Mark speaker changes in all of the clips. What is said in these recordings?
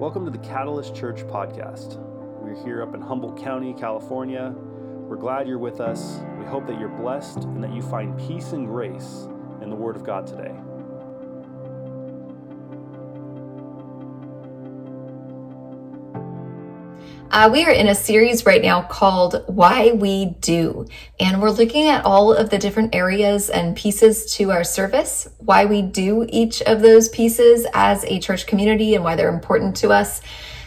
Speaker 1: Welcome to the Catalyst Church podcast. We're here up in Humboldt County, California. We're glad you're with us. We hope that you're blessed and that you find peace and grace in the Word of God today.
Speaker 2: Uh, we are in a series right now called Why We Do, and we're looking at all of the different areas and pieces to our service, why we do each of those pieces as a church community and why they're important to us.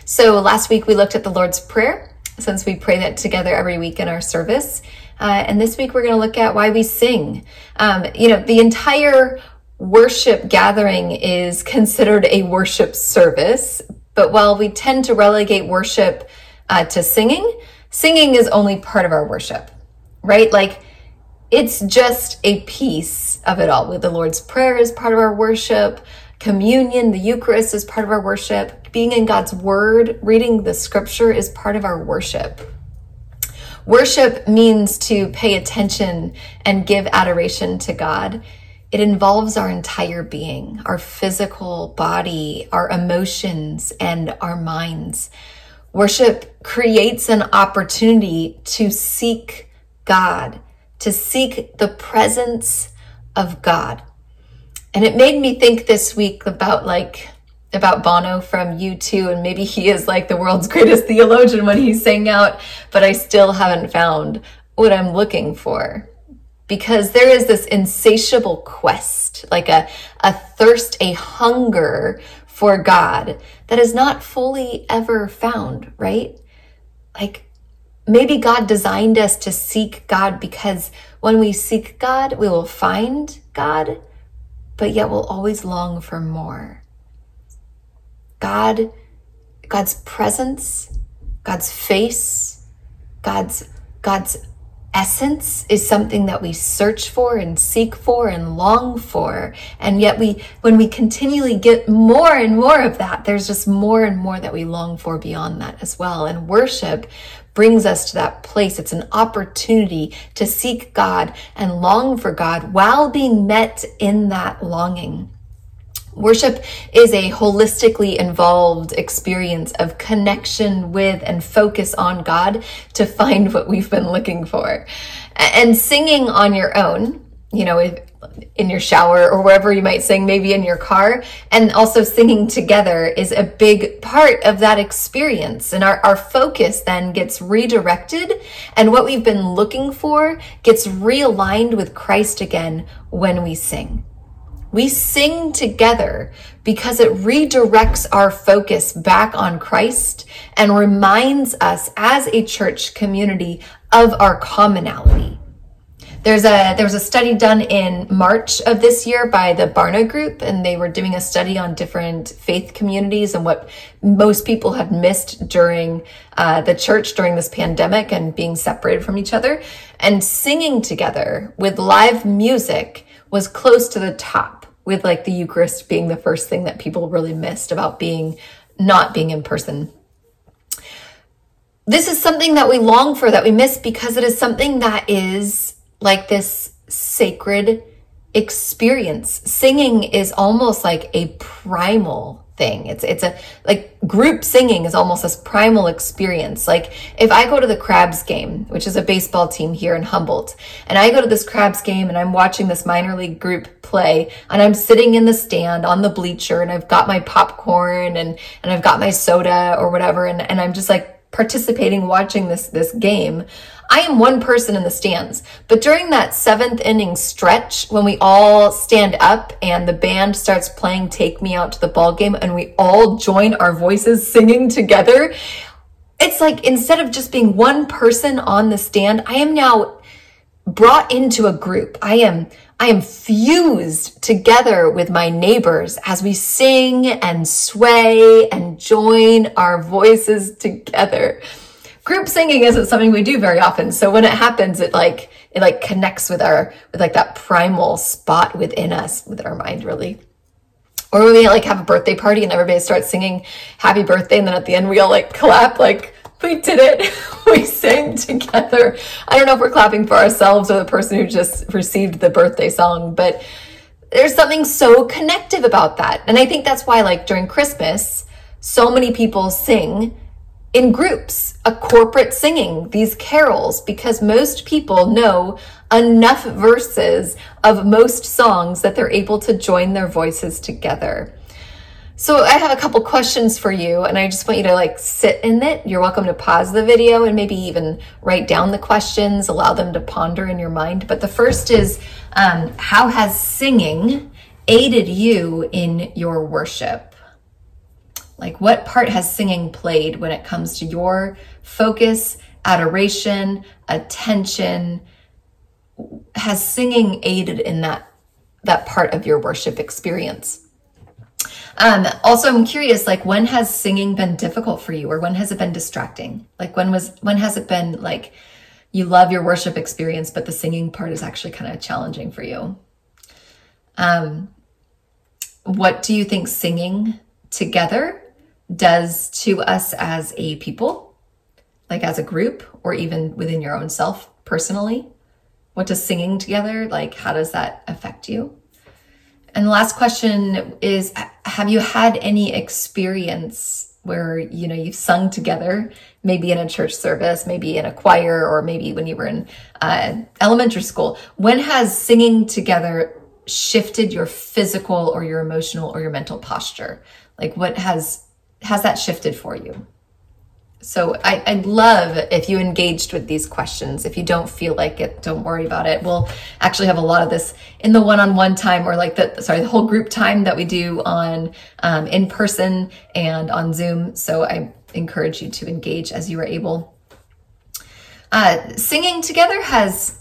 Speaker 2: So last week we looked at the Lord's Prayer, since we pray that together every week in our service. Uh, and this week we're going to look at why we sing. Um, you know, the entire worship gathering is considered a worship service, but while we tend to relegate worship uh, to singing, singing is only part of our worship, right? Like it's just a piece of it all. The Lord's Prayer is part of our worship, communion, the Eucharist is part of our worship, being in God's Word, reading the Scripture is part of our worship. Worship means to pay attention and give adoration to God. It involves our entire being, our physical body, our emotions, and our minds. Worship creates an opportunity to seek God, to seek the presence of God. And it made me think this week about like, about Bono from U2, and maybe he is like the world's greatest theologian when he's saying out, but I still haven't found what I'm looking for. Because there is this insatiable quest, like a, a thirst, a hunger for God that is not fully ever found, right? Like maybe God designed us to seek God because when we seek God, we will find God, but yet we'll always long for more. God, God's presence, God's face, God's God's essence is something that we search for and seek for and long for. And yet we, when we continually get more and more of that, there's just more and more that we long for beyond that as well. And worship brings us to that place. It's an opportunity to seek God and long for God while being met in that longing. Worship is a holistically involved experience of connection with and focus on God to find what we've been looking for. And singing on your own, you know, in your shower or wherever you might sing, maybe in your car, and also singing together is a big part of that experience. And our, our focus then gets redirected, and what we've been looking for gets realigned with Christ again when we sing. We sing together because it redirects our focus back on Christ and reminds us as a church community of our commonality. There's a there was a study done in March of this year by the Barna Group, and they were doing a study on different faith communities and what most people have missed during uh, the church during this pandemic and being separated from each other. And singing together with live music was close to the top with like the Eucharist being the first thing that people really missed about being not being in person. This is something that we long for, that we miss because it is something that is like this sacred experience. Singing is almost like a primal thing. It's it's a like group singing is almost this primal experience. Like if I go to the Crabs game, which is a baseball team here in Humboldt, and I go to this Crabs game and I'm watching this minor league group play and I'm sitting in the stand on the bleacher and I've got my popcorn and and I've got my soda or whatever and and I'm just like participating watching this this game I am one person in the stands. But during that seventh inning stretch, when we all stand up and the band starts playing Take Me Out to the Ball Game and we all join our voices singing together, it's like instead of just being one person on the stand, I am now brought into a group. I am I am fused together with my neighbors as we sing and sway and join our voices together group singing isn't something we do very often. So when it happens, it like, it like connects with our, with like that primal spot within us, within our mind, really. Or when we like have a birthday party and everybody starts singing happy birthday. And then at the end, we all like clap, like, we did it. we sang together. I don't know if we're clapping for ourselves or the person who just received the birthday song, but there's something so connective about that. And I think that's why, like, during Christmas, so many people sing in groups, a corporate singing, these carols, because most people know enough verses of most songs that they're able to join their voices together. So I have a couple questions for you and I just want you to like sit in it. You're welcome to pause the video and maybe even write down the questions, allow them to ponder in your mind. But the first is, um, how has singing aided you in your worship? Like what part has singing played when it comes to your focus, adoration, attention? Has singing aided in that, that part of your worship experience? Um, also, I'm curious, like, when has singing been difficult for you, or when has it been distracting? Like, when was when has it been like you love your worship experience, but the singing part is actually kind of challenging for you? Um, what do you think singing together does to us as a people, like as a group, or even within your own self personally? What does singing together like? How does that affect you? And the last question is Have you had any experience where, you know, you've sung together, maybe in a church service, maybe in a choir, or maybe when you were in uh, elementary school? When has singing together shifted your physical or your emotional or your mental posture? Like, what has has that shifted for you? So I, I'd love if you engaged with these questions. If you don't feel like it, don't worry about it. We'll actually have a lot of this in the one-on-one time or like the, sorry, the whole group time that we do on um, in person and on Zoom. So I encourage you to engage as you are able. Uh, singing together has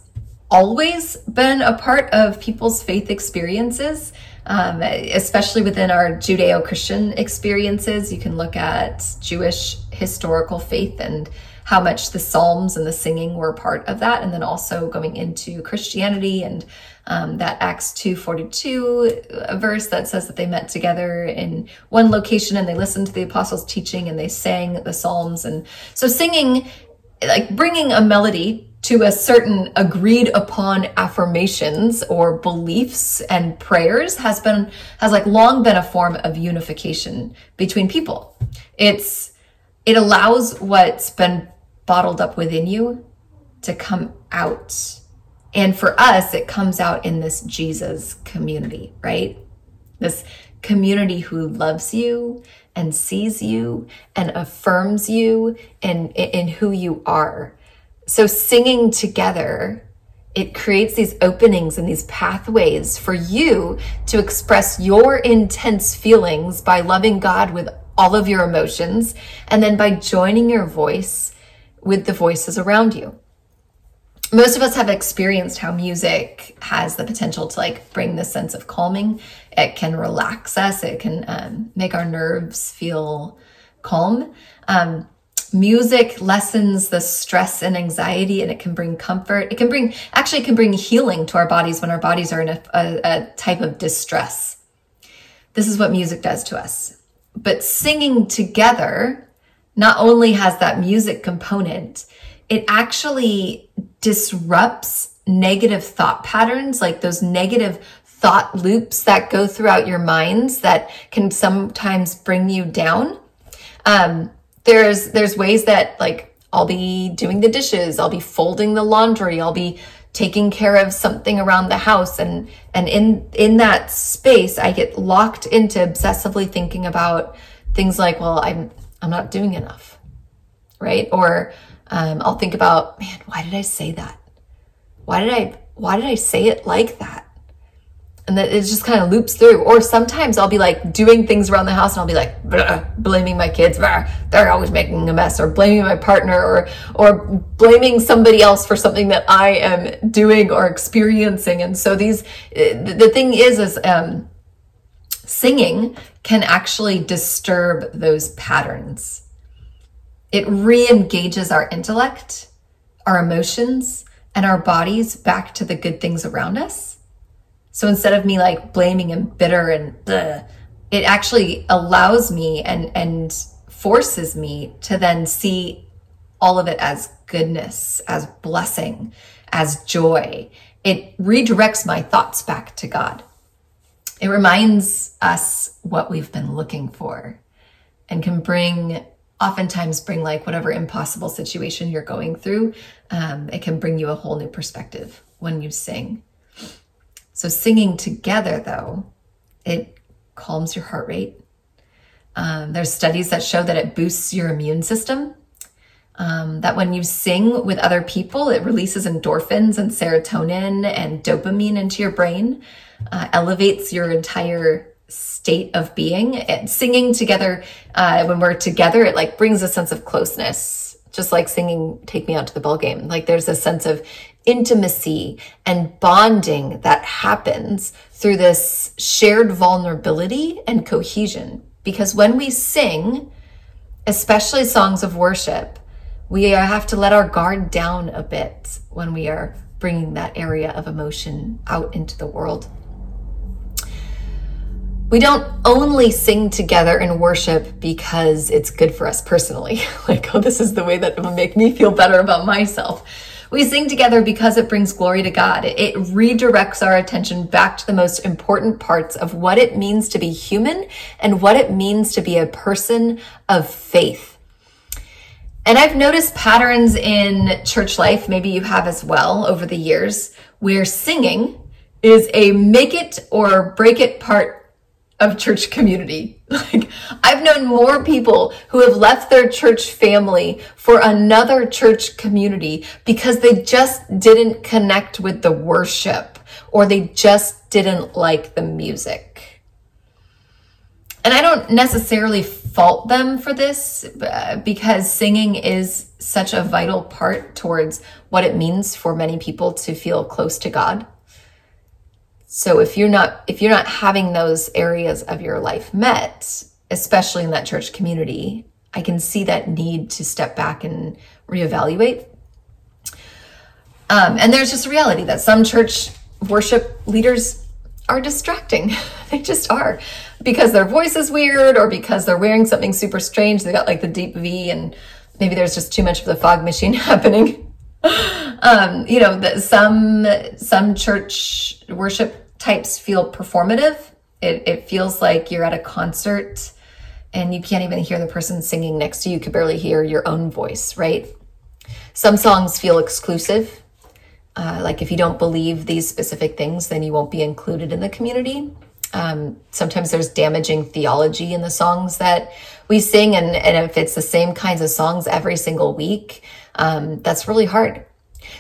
Speaker 2: always been a part of people's faith experiences um, especially within our Judeo Christian experiences. You can look at Jewish historical faith and how much the Psalms and the singing were part of that. And then also going into Christianity and um, that Acts 2.42 verse that says that they met together in one location and they listened to the apostles' teaching and they sang the Psalms. And so singing, like bringing a melody to a certain agreed upon affirmations or beliefs and prayers has been has like long been a form of unification between people. It's it allows what's been bottled up within you to come out. And for us it comes out in this jesus community right? This community who loves you and sees you and affirms you in in who you are so singing together, it creates these openings and these pathways for you to express your intense feelings by loving God with all of your emotions and then by joining your voice with the voices around you. Most of us have experienced how music has the potential to like bring this sense of calming. It can relax us. It can um, make our nerves feel calm. Um, music lessens the stress and anxiety and it can bring comfort. It can bring actually it can bring healing to our bodies when our bodies are in a, a, a type of distress. This is what music does to us. But singing together not only has that music component it actually disrupts negative thought patterns like those negative thought loops that go throughout your minds that can sometimes bring you down. Um, there's there's ways that like I'll be doing the dishes, I'll be folding the laundry, I'll be taking care of something around the house and and in in that space I get locked into obsessively thinking about things like, well, I'm I'm not doing enough. Right? Or um, I'll think about, man, why did I say that? Why did I why did I say it like that? And then it just kind of loops through. Or sometimes I'll be like doing things around the house and I'll be like blaming my kids, they're always making a mess, or blaming my partner, or or blaming somebody else for something that I am doing or experiencing. And so these, the thing is, is um, singing can actually disturb those patterns. It re-engages our intellect, our emotions, and our bodies back to the good things around us so instead of me like blaming and bitter and it actually allows me and and forces me to then see all of it as goodness, as blessing, as joy. It redirects my thoughts back to God. It reminds us what we've been looking for. and can bring oftentimes bring like whatever impossible situation you're going through um, it can bring you a whole new perspective when you sing so singing together though it calms your heart rate. Um, there's studies that show that it boosts your immune system. Um, that when you sing with other people it releases endorphins and serotonin and dopamine into your brain uh, elevates your entire state of being. And singing together uh, when we're together it like brings a sense of closeness just like singing take me out to the ball game like there's a sense of intimacy and bonding that happens through this shared vulnerability and cohesion because when we sing especially songs of worship we have to let our guard down a bit when we are bringing that area of emotion out into the world we don't only sing together in worship because it's good for us personally. like, oh, this is the way that will make me feel better about myself. We sing together because it brings glory to God. It redirects our attention back to the most important parts of what it means to be human and what it means to be a person of faith. And I've noticed patterns in church life, maybe you have as well over the years, where singing is a make it or break it part of church community. Like, I've known more people who have left their church family for another church community because they just didn't connect with the worship or they just didn't like the music. And I don't necessarily fault them for this because singing is such a vital part towards what it means for many people to feel close to God. So if you're not if you're not having those areas of your life met, especially in that church community, I can see that need to step back and reevaluate. Um, and there's just a reality that some church worship leaders are distracting. they just are because their voice is weird or because they're wearing something super strange. They got like the deep V and maybe there's just too much of the fog machine happening. um, you know, the, some some church worship types feel performative. It, it feels like you're at a concert and you can't even hear the person singing next to you. You could barely hear your own voice, right? Some songs feel exclusive. Uh, like if you don't believe these specific things, then you won't be included in the community. Um, sometimes there's damaging theology in the songs that we sing, and, and if it's the same kinds of songs every single week, um, that's really hard.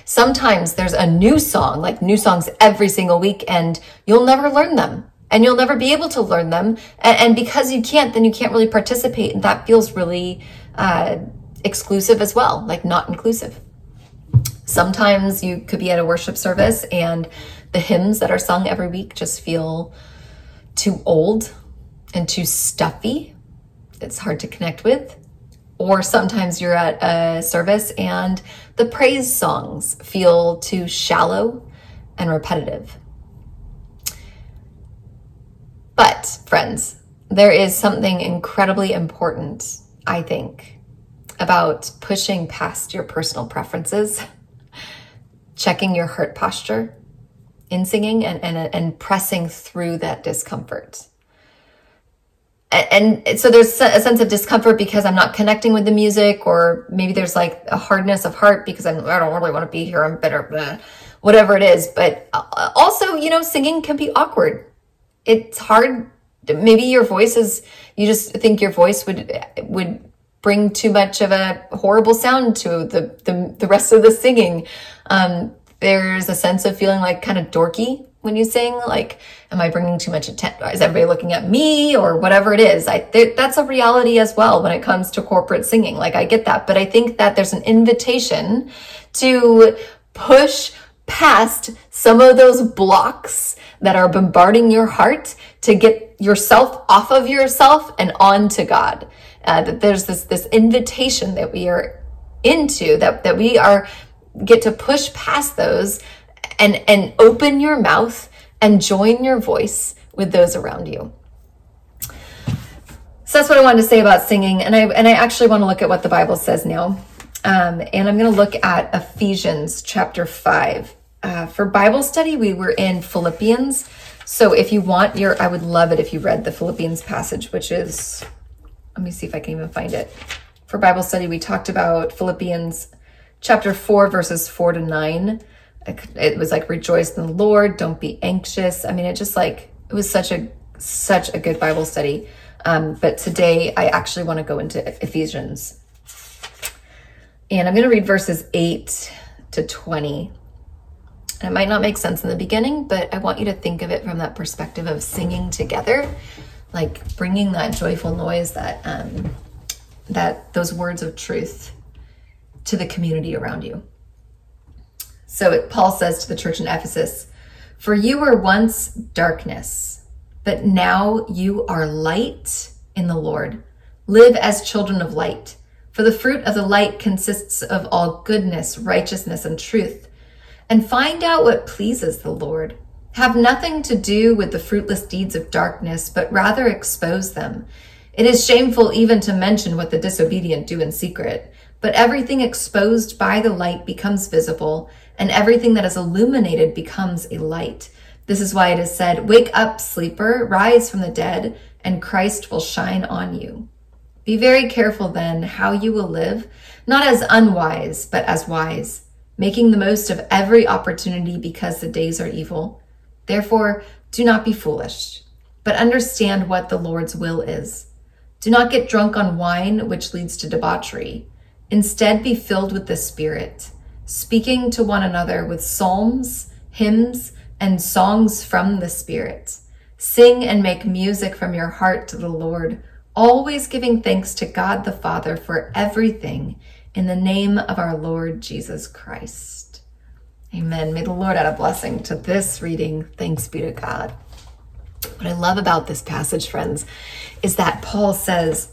Speaker 2: Sometimes there's a new song, like new songs every single week, and you'll never learn them and you'll never be able to learn them. And, because you can't, then you can't really participate. And that feels really uh, exclusive as well, like not inclusive. Sometimes you could be at a worship service and the hymns that are sung every week just feel too old and too stuffy. It's hard to connect with. Or sometimes you're at a service and the praise songs feel too shallow and repetitive. But, friends, there is something incredibly important, I think, about pushing past your personal preferences, checking your heart posture in singing, and, and, and pressing through that discomfort and so there's a sense of discomfort because I'm not connecting with the music, or maybe there's like a hardness of heart because I'm, I don't really want to be here. I'm bitter, blah, whatever it is. But uh, also, you know, singing can be awkward. It's hard. Maybe your voice is, you just think your voice would, would bring too much of a horrible sound to the, the, the rest of the singing. Um, there's a sense of feeling like kind of dorky when you sing like am i bringing too much attention is everybody looking at me or whatever it is? I th- that's a reality as well when it comes to corporate singing. Like i get that. But i think that there's an invitation to push past some of those blocks that are bombarding your heart to get yourself off of yourself and onto god. Uh, that there's this this invitation that we are into that that we are get to push past those and, and open your mouth and join your voice with those around you. So that's what I wanted to say about singing. And I, and I actually want to look at what the Bible says now. Um, and I'm going to look at Ephesians chapter 5. Uh, for Bible study, we were in Philippians. So if you want your, I would love it if you read the Philippians passage, which is let me see if I can even find it. For Bible study, we talked about Philippians chapter 4, verses 4 to 9. It was like, rejoice in the Lord, don't be anxious. I mean, it just like, it was such a, such a good Bible study. Um, but today I actually want to go into Ephesians. And I'm going to read verses 8 to 20. And it might not make sense in the beginning, but I want you to think of it from that perspective of singing together, like bringing that joyful noise, that um, that those words of truth to the community around you. So it, Paul says to the church in Ephesus, "For you were once darkness, but now you are light in the Lord. Live as children of light." For the fruit of the light consists of all goodness, righteousness, and truth and find out what pleases the Lord. Have nothing to do with the fruitless deeds of darkness, but rather expose them. It is shameful even to mention what the disobedient do in secret, but everything exposed by the light becomes visible, and everything that is illuminated becomes a light. This is why it is said, Wake up, sleeper, rise from the dead, and Christ will shine on you. Be very careful then how you will live, not as unwise, but as wise making the most of every opportunity because the days are evil. Therefore, do not be foolish, but understand what the Lord's will is. Do not get drunk on wine, which leads to debauchery. Instead, be filled with the Spirit, speaking to one another with psalms, hymns, and songs from the Spirit. Sing and make music from your heart to the Lord, always giving thanks to God the Father for everything in the name of our Lord Jesus Christ. Amen. May the Lord add a blessing to this reading. Thanks be to God. What I love about this passage, friends, is that Paul says,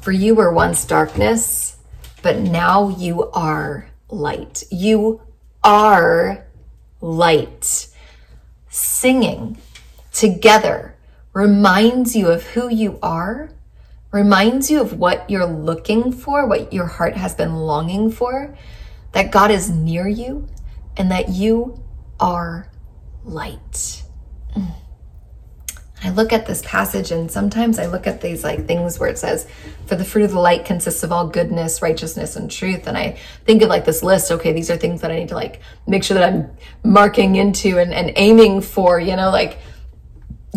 Speaker 2: For you were once darkness, but now you are light. You are light. Singing together reminds you of who you are reminds you of what you're looking for, what your heart has been longing for, that God is near you and that you are light. Mm. I look at this passage and sometimes I look at these like things where it says, for the fruit of the light consists of all goodness, righteousness, and truth. And I think of like this list. Okay, these are things that I need to like make sure that I'm marking into and, and aiming for, you know, like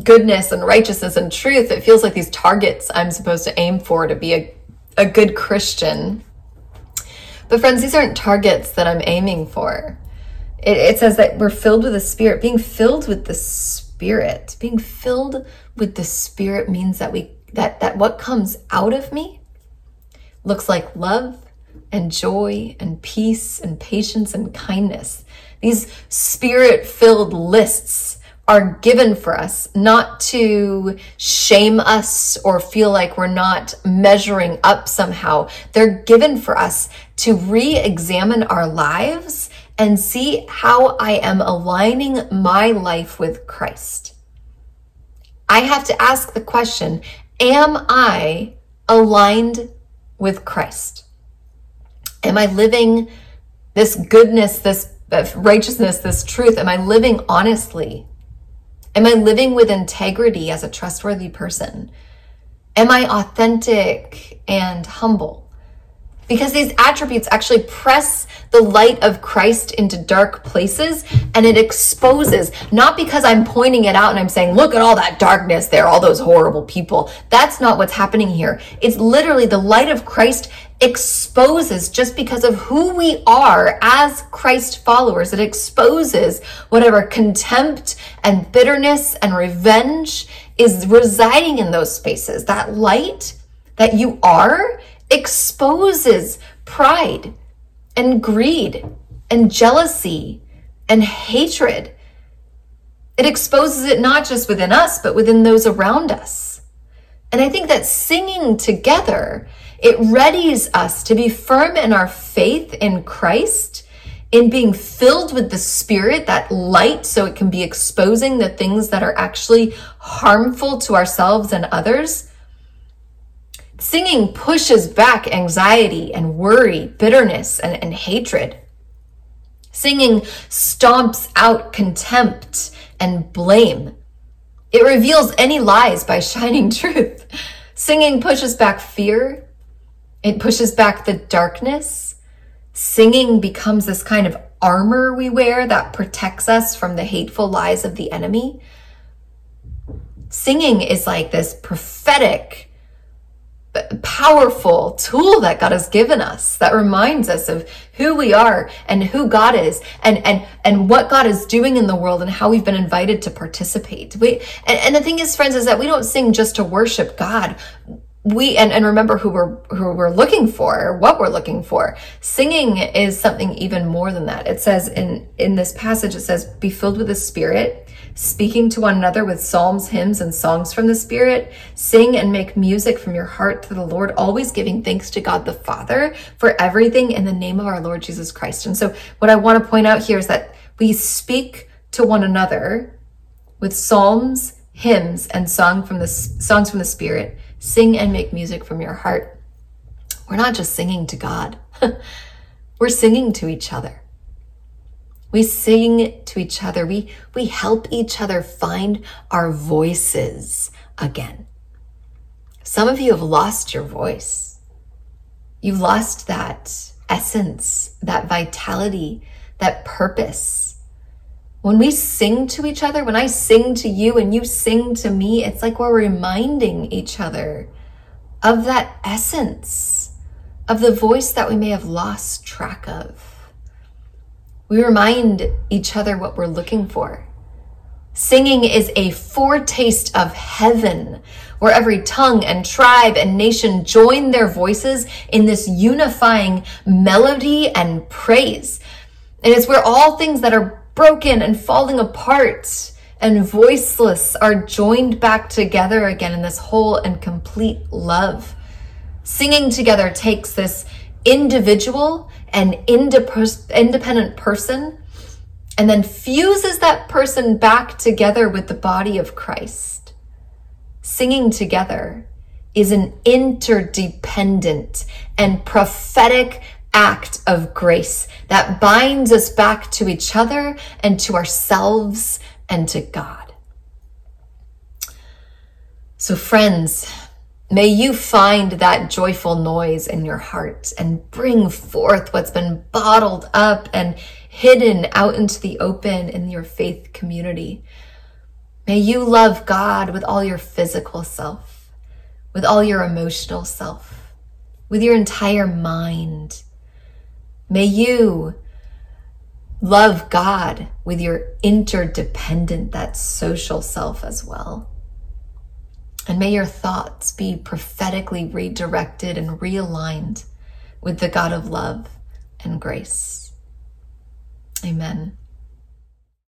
Speaker 2: goodness and righteousness and truth, it feels like these targets I'm supposed to aim for to be a, a good Christian. But, friends, these aren't targets that I'm aiming for. It, it says that we're filled with the Spirit. Being filled with the Spirit, being filled with the Spirit means that we that that what comes out of me looks like love and joy and peace and patience and kindness. These spirit filled lists are given for us, not to shame us or feel like we're not measuring up somehow. They're given for us to re examine our lives and see how I am aligning my life with Christ. I have to ask the question Am I aligned with Christ? Am I living this goodness, this righteousness, this truth? Am I living honestly? Am I living with integrity as a trustworthy person? Am I authentic and humble? Because these attributes actually press the light of Christ into dark places and it exposes, not because I'm pointing it out and I'm saying, look at all that darkness there, all those horrible people. That's not what's happening here. It's literally the light of Christ exposes just because of who we are as Christ followers. It exposes whatever contempt and bitterness and revenge is residing in those spaces. That light that you are exposes pride and greed and jealousy and hatred. It exposes it not just within us, but within those around us. And I think that singing together it readies us to be firm in our faith in Christ, in being filled with the Spirit, that light, so it can be exposing the things that are actually harmful to ourselves and others. Singing pushes back anxiety and worry, bitterness, and, and hatred. Singing stomps out contempt and blame. It reveals any lies by shining truth. Singing pushes back fear, it pushes back the darkness. Singing becomes this kind of armor we wear that protects us from the hateful lies of the enemy. Singing is like this prophetic, powerful tool that God has given us that reminds us of who we are and who God is and, and, and what God is doing in the world and how we've been invited to participate. We, and, and the thing is, friends, is that we don't sing just to worship God. We and, and remember who we're who we're looking for what we're looking for. Singing is something even more than that. It says in in this passage it says be filled with the spirit speaking to one another with psalms hymns and songs from the spirit sing and make music from your heart to the lord always giving thanks to god the father for everything in the name of our lord jesus christ and so what i want to point out here is that we speak to one another with psalms hymns and song from the songs from the spirit Sing and make music from your heart. We're not just singing to God, we're singing to each other. We sing to each other. We, we help each other find our voices again. Some of you have lost your voice. You've lost that essence, that vitality, that purpose when we sing to each other, when I sing to you and you sing to me, it's like we're reminding each other of that essence of the voice that we may have lost track of. We remind each other what we're looking for. Singing is a foretaste of heaven, where every tongue and tribe and nation join their voices in this unifying melody and praise. And it's where all things that are broken and falling apart and voiceless are joined back together again in this whole and complete love. Singing together takes this individual and independent person and then fuses that person back together with the body of Christ. Singing together is an interdependent and prophetic act of grace that binds us back to each other and to ourselves and to God. So, friends, may you find that joyful noise in your heart and bring forth what's been bottled up and hidden out into the open in your faith community. May you love God with all your physical self, with all your emotional self, with your entire mind May you love God with your interdependent, that social self as well. And may your thoughts be prophetically redirected and realigned with the God of love and grace. Amen.